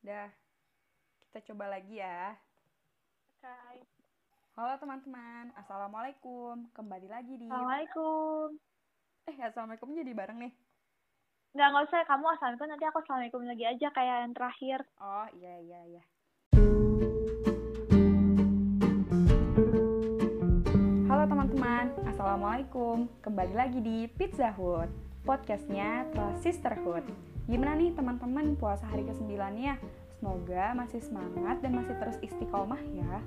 Dah, kita coba lagi ya. Hai. Halo teman-teman, Assalamualaikum. Kembali lagi di... Assalamualaikum. Eh, Assalamualaikum jadi bareng nih. Nggak, nggak usah. Kamu Assalamualaikum, nanti aku Assalamualaikum lagi aja kayak yang terakhir. Oh, iya, iya, iya. Halo teman-teman, Assalamualaikum. Kembali lagi di Pizza Hut, podcastnya Trust Sisterhood. Gimana nih teman-teman puasa hari ke-9-nya? Semoga masih semangat dan masih terus istiqomah ya.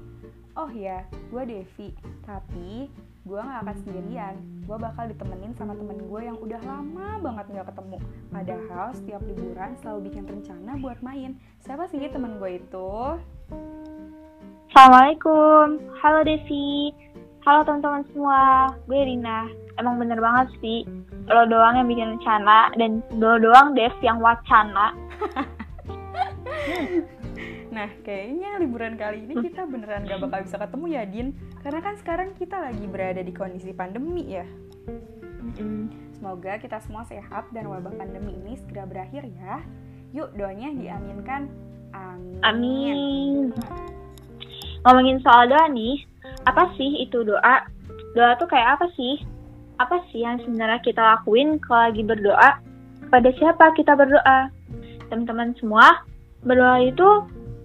Oh ya, gue Devi. Tapi gue gak akan sendirian. Gue bakal ditemenin sama temen gue yang udah lama banget gak ketemu. Padahal setiap liburan selalu bikin rencana buat main. Siapa sih temen gue itu? Assalamualaikum. Halo Devi. Halo teman-teman semua. Gue Rina. Emang bener banget sih. Lo doang yang bikin rencana dan lo doang Dev yang wacana. Nah, kayaknya liburan kali ini kita beneran gak bakal bisa ketemu ya, Din. Karena kan sekarang kita lagi berada di kondisi pandemi ya. Semoga kita semua sehat dan wabah pandemi ini segera berakhir ya. Yuk, doanya diaminkan. Amin. Amin. Ngomongin soal doa nih, apa sih itu doa? Doa tuh kayak apa sih? Apa sih yang sebenarnya kita lakuin kalau lagi berdoa? Kepada siapa kita berdoa? Teman-teman semua, berdoa itu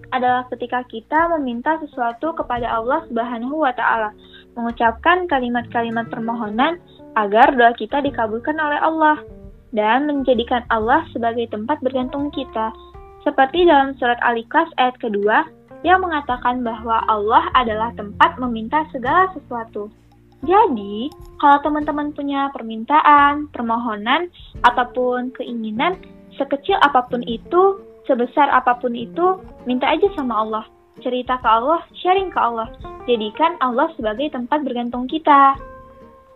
adalah ketika kita meminta sesuatu kepada Allah Subhanahu wa taala, mengucapkan kalimat-kalimat permohonan agar doa kita dikabulkan oleh Allah dan menjadikan Allah sebagai tempat bergantung kita. Seperti dalam surat Al-Ikhlas ayat kedua yang mengatakan bahwa Allah adalah tempat meminta segala sesuatu. Jadi, kalau teman-teman punya permintaan, permohonan, ataupun keinginan, sekecil apa pun itu, sebesar apa pun itu, minta aja sama Allah. Cerita ke Allah, sharing ke Allah. Jadikan Allah sebagai tempat bergantung kita.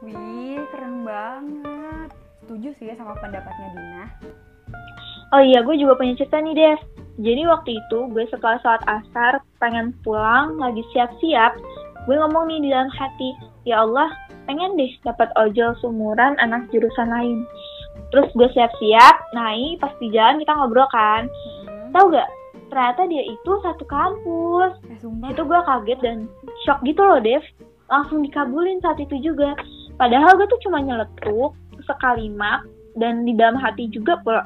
Wih, keren banget. Setuju sih ya sama pendapatnya Dina. Oh iya, gue juga punya cerita nih, Dev. Jadi waktu itu, gue setelah sholat asar, pengen pulang, lagi siap-siap, gue ngomong nih di dalam hati, ya Allah, pengen deh dapat ojol sumuran anak jurusan lain. Terus gue siap-siap, naik, pas di jalan kita ngobrol kan. Hmm. Tahu gak? Ternyata dia itu satu kampus. Eh, sumpah. Itu gue kaget dan shock gitu loh, Dev. Langsung dikabulin saat itu juga. Padahal gue tuh cuma nyeletuk sekalimat dan di dalam hati juga pula.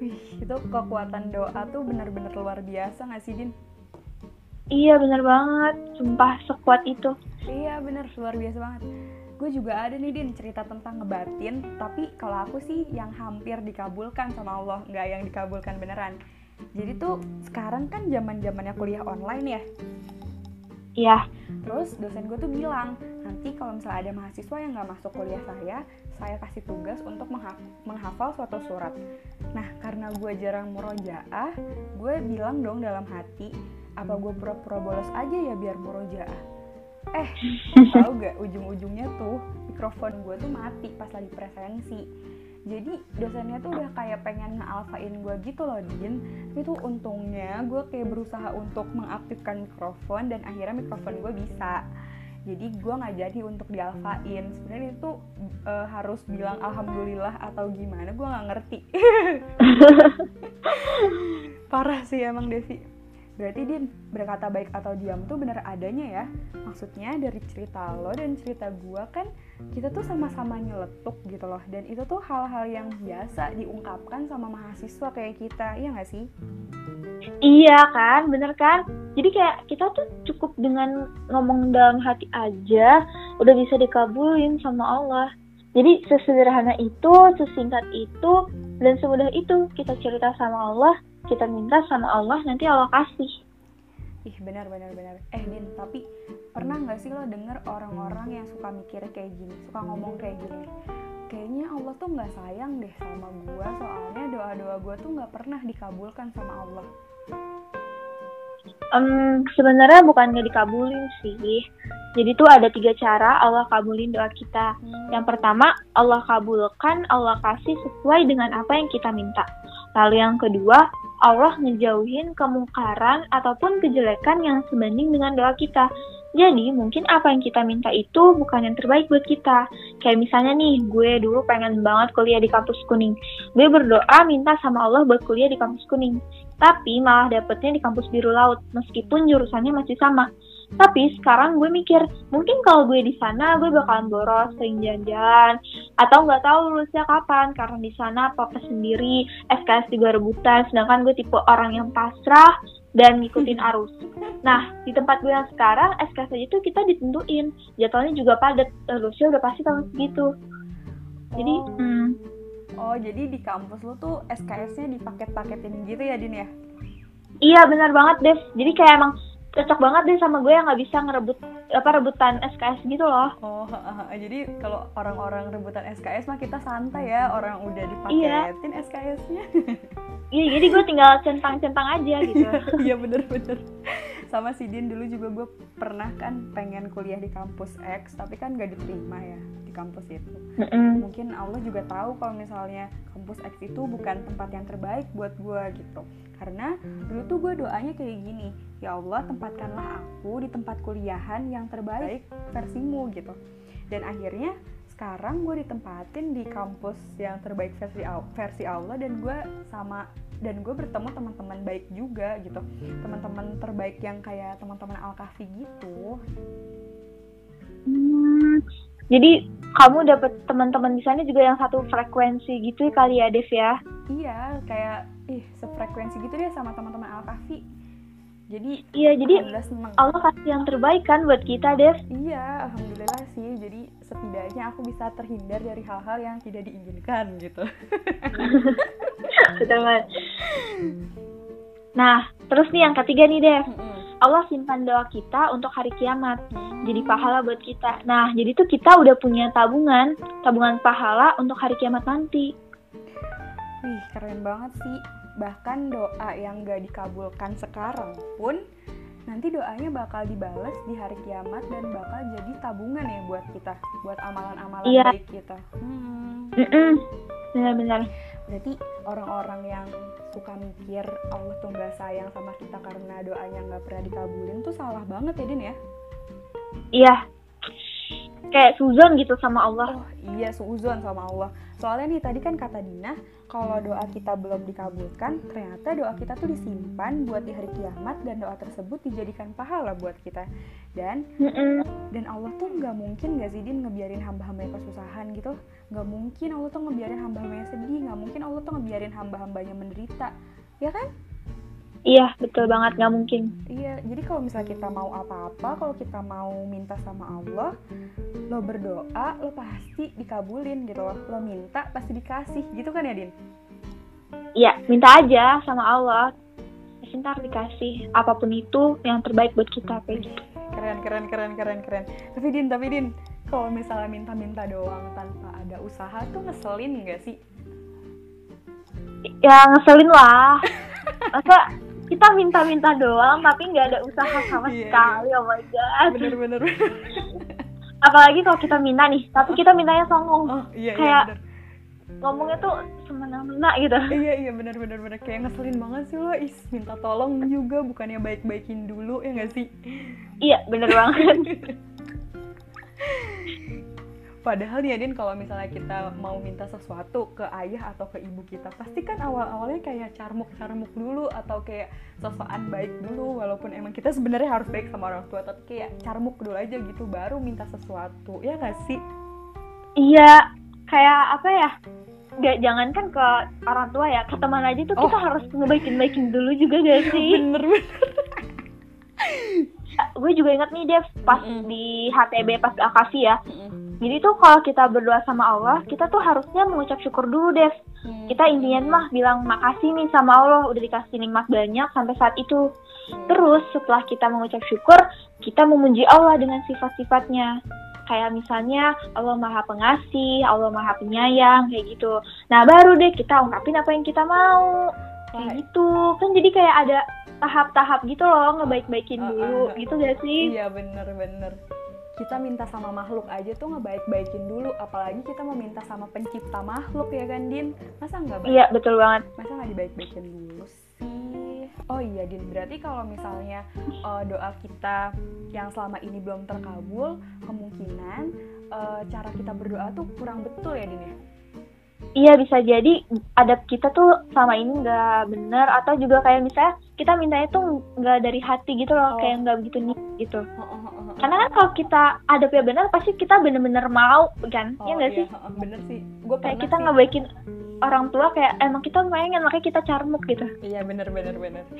Wih, itu kekuatan doa tuh bener-bener luar biasa gak sih, Din? Iya bener banget, sumpah sekuat itu. Iya bener, luar biasa banget. Gue juga ada nih Din cerita tentang ngebatin, tapi kalau aku sih yang hampir dikabulkan sama Allah, nggak yang dikabulkan beneran. Jadi tuh sekarang kan zaman zamannya kuliah online ya. Iya, Terus dosen gue tuh bilang, nanti kalau misalnya ada mahasiswa yang nggak masuk kuliah saya, saya kasih tugas untuk mengha- menghafal suatu surat. Nah, karena gue jarang murojaah, gue bilang dong dalam hati, apa gue pura-pura bolos aja ya biar murojaah. Eh, tahu gak ujung-ujungnya tuh mikrofon gue tuh mati pas lagi presensi. Jadi dosennya tuh udah kayak pengen ngealfain gue gitu loh Din. Tapi tuh untungnya gue kayak berusaha untuk mengaktifkan mikrofon dan akhirnya mikrofon gue bisa. Jadi gue nggak jadi untuk dialfain Sebenarnya itu eh, harus bilang alhamdulillah atau gimana gue nggak ngerti. Parah sih emang Devi Berarti Din, berkata baik atau diam tuh bener adanya ya Maksudnya dari cerita lo dan cerita gue kan kita tuh sama-sama nyeletuk gitu loh Dan itu tuh hal-hal yang biasa diungkapkan sama mahasiswa kayak kita, iya gak sih? iya kan, bener kan? Jadi kayak kita tuh cukup dengan ngomong dalam hati aja, udah bisa dikabulin sama Allah. Jadi sesederhana itu, sesingkat itu, dan semudah itu kita cerita sama Allah, kita minta sama Allah, nanti Allah kasih. Ih benar benar benar. Eh Din, tapi pernah nggak sih lo denger orang-orang yang suka mikir kayak gini, suka ngomong kayak gini? Kayaknya Allah tuh nggak sayang deh sama gua, soalnya doa-doa gua tuh nggak pernah dikabulkan sama Allah. Em, sebenarnya bukan nggak dikabulin sih. Jadi tuh ada tiga cara Allah kabulin doa kita. Yang pertama, Allah kabulkan, Allah kasih sesuai dengan apa yang kita minta. Lalu yang kedua, Allah ngejauhin kemungkaran ataupun kejelekan yang sebanding dengan doa kita. Jadi mungkin apa yang kita minta itu bukan yang terbaik buat kita. Kayak misalnya nih, gue dulu pengen banget kuliah di kampus kuning. Gue berdoa minta sama Allah buat kuliah di kampus kuning. Tapi malah dapetnya di kampus biru laut, meskipun jurusannya masih sama. Tapi sekarang gue mikir, mungkin kalau gue di sana gue bakalan boros, sering jalan-jalan, atau nggak tahu lulusnya kapan, karena di sana papa sendiri, SKS juga rebutan, sedangkan gue tipe orang yang pasrah, dan ngikutin arus. Nah, di tempat gue yang sekarang, SKS aja tuh kita ditentuin. Jadwalnya juga padat, lulusnya udah pasti tahun segitu. Jadi, oh. hmm, oh jadi di kampus lu tuh SKS-nya dipaket-paketin gitu ya Din ya? iya benar banget, Dev. Jadi kayak emang cocok banget deh sama gue yang nggak bisa ngerebut apa rebutan SKS gitu loh. Oh, jadi kalau orang-orang rebutan SKS mah kita santai ya, orang udah Iya. dipaketin SKS-nya. Iya, jadi gue tinggal centang-centang aja gitu. Iya bener-bener Sama si Din dulu juga gue pernah kan pengen kuliah di kampus X Tapi kan gak diterima ya di kampus itu. Mungkin Allah juga tahu kalau misalnya kampus X itu bukan tempat yang terbaik buat gue gitu. Karena dulu tuh gue doanya kayak gini Ya Allah tempatkanlah aku di tempat kuliahan yang terbaik versimu gitu. Dan akhirnya sekarang gue ditempatin di kampus yang terbaik versi versi Allah dan gue sama dan gue bertemu teman-teman baik juga gitu. Teman-teman terbaik yang kayak teman-teman Alkafi gitu. Hmm, jadi kamu dapet teman-teman di sana juga yang satu frekuensi gitu kali ya, Dev ya? iya kayak ih sefrekuensi gitu deh sama teman-teman Alkafi jadi Iya, jadi Allah kasih yang terbaik kan buat kita, Dev. iya alhamdulillah sih. Jadi setidaknya aku bisa terhindar dari hal-hal yang tidak diinginkan gitu Banget. Nah, terus nih yang ketiga nih, Dev. Allah simpan doa kita untuk hari kiamat. Jadi pahala buat kita. Nah, jadi tuh kita udah punya tabungan, tabungan pahala untuk hari kiamat nanti. Wih, keren banget sih. Bahkan doa yang gak dikabulkan sekarang pun nanti doanya bakal dibales di hari kiamat dan bakal jadi tabungan ya buat kita, buat amalan-amalan Iya. baik kita. Hmm. Mm-mm. Benar-benar. Berarti orang-orang yang suka mikir Allah tuh nggak sayang sama kita karena doanya nggak pernah dikabulin tuh salah banget ya Din ya? Iya. Kayak suzon gitu sama Allah. Oh iya suuzon sama Allah. Soalnya nih tadi kan kata Dina, kalau doa kita belum dikabulkan, ternyata doa kita tuh disimpan buat di hari kiamat dan doa tersebut dijadikan pahala buat kita. Dan Mm-mm. dan Allah tuh nggak mungkin nggak sih Din ngebiarin hamba-hambanya kesusahan gitu. Nggak mungkin Allah tuh ngebiarin hamba-hambanya sedih. Nggak mungkin Allah tuh ngebiarin hamba-hambanya menderita. Ya kan? Iya, betul banget. Nggak mungkin. Iya, jadi kalau misalnya kita mau apa-apa, kalau kita mau minta sama Allah, lo berdoa, lo pasti dikabulin gitu loh. Lo minta, pasti dikasih, gitu kan ya, Din? Iya, minta aja sama Allah. Pasti ntar dikasih apa pun itu yang terbaik buat kita kayak gitu. Keren, keren, keren, keren, keren. Tapi Din, tapi Din, kalau misalnya minta-minta doang tanpa ada usaha tuh ngeselin nggak sih? Ya ngeselin lah. Masa kita minta-minta doang tapi nggak ada usaha sama Iya, sekali. Oh my god. Bener-bener. Apalagi kalau kita minta nih, tapi kita mintanya songong. Oh, iya, iya, Kayak- bener. Ngomongnya tuh semena-mena gitu. Iya, iya, bener-bener. bener. Kayak ngeselin banget sih lo. Is, minta tolong juga, bukannya baik-baikin dulu, ya nggak sih? Iya, bener banget. Padahal nih Adin kalau misalnya kita mau minta sesuatu ke ayah atau ke ibu kita Pasti kan awal-awalnya kayak carmuk-carmuk dulu Atau kayak sosokan baik dulu Walaupun emang kita sebenarnya harus baik sama orang tua Tapi kayak carmuk dulu aja gitu baru minta sesuatu Ya gak sih? Iya, kayak apa ya? Gak jangankan ke orang tua ya, ke teman aja tuh kita Oh. harus ngebaikin-baikin dulu juga gak sih? Bener-bener Gue juga inget nih Dev, pas Mm-mm. di HTB pas Akafi ya. Jadi tuh kalau kita berdoa sama Allah, kita tuh harusnya mengucap syukur dulu Dev. Kita intinya mah bilang makasih nih sama Allah udah dikasih nikmat banyak sampai saat itu. Terus setelah kita mengucap syukur, kita memuji Allah dengan sifat-sifatnya. Kayak misalnya Allah Maha Pengasih, Allah Maha Penyayang, kayak gitu. Nah baru deh kita ungkapin apa yang kita mau. Kayak gitu. Kan jadi kayak ada tahap-tahap gitu loh, ngebaik-baikin Ah, dulu. ah, ah. Gitu gak sih? Iya bener-bener kita minta sama makhluk aja tuh ngebaik-baikin dulu. Apalagi kita mau minta sama pencipta makhluk ya kan Din? Masa nggak baik? Iya, betul banget. masa nggak dibaik-baikin dulu sih? Oh iya Din, berarti kalau misalnya uh, doa kita yang selama ini belum terkabul, kemungkinan uh, cara kita berdoa tuh kurang betul ya Din ya? Iya bisa jadi adab kita tuh sama ini nggak benar atau juga kayak misalnya kita mintanya tuh nggak dari hati gitu loh Oh. kayak nggak begitu nih gitu. Oh, oh, oh, oh. Karena kan kalau kita adabnya benar pasti kita bener-bener mau kan? Oh, Iya nggak sih? oh, oh, bener sih. Gue Kayak kita sih. ngebaikin orang tua kayak emang kita pengen makanya kita carmuk gitu. Iya bener bener bener.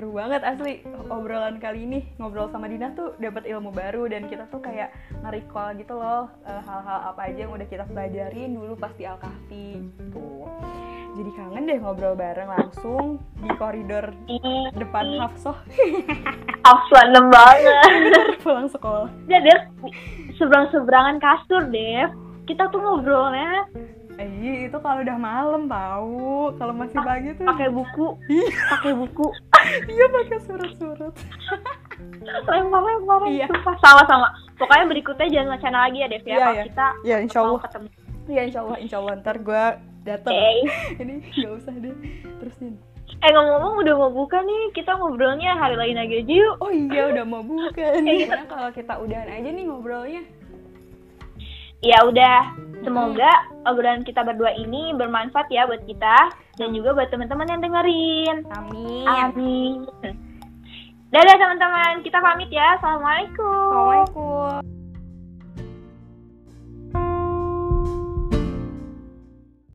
Seru banget asli obrolan kali ini ngobrol sama Dina tuh dapat ilmu baru dan kita tuh kayak nge-recall gitu loh eh, hal-hal apa aja yang udah kita pelajarin dulu pas di Al-Kahfi tuh. Jadi kangen deh ngobrol bareng langsung di koridor depan Hafsoh Afwan banget. pulang sekolah. Ya Dev, seberang-seberangan kasur Dev. Kita tuh ngobrolnya Eh itu kalau udah malam tahu, kalau masih pagi tuh pakai buku, pakai buku. Iya pakai surat-surat. lempar-lempar Iya. sumpah sama-sama pokoknya berikutnya jangan wacana lagi ya Dev ya Iya, iya. kita Ya insya Allah, ketemu ya insya Allah, insya Allah ntar gue dateng. Oke. Ini nggak usah deh, terusin. eh ngomong-ngomong udah mau buka nih kita ngobrolnya hari lain aja yuk Oh iya udah mau buka nih. gitu. Gimana kalau kita udahan aja nih ngobrolnya? ya udah semoga obrolan kita berdua ini bermanfaat ya buat kita dan juga buat teman-teman yang dengerin. Amin. amin. Dadah teman-teman. Kita pamit ya. Assalamualaikum. Assalamualaikum.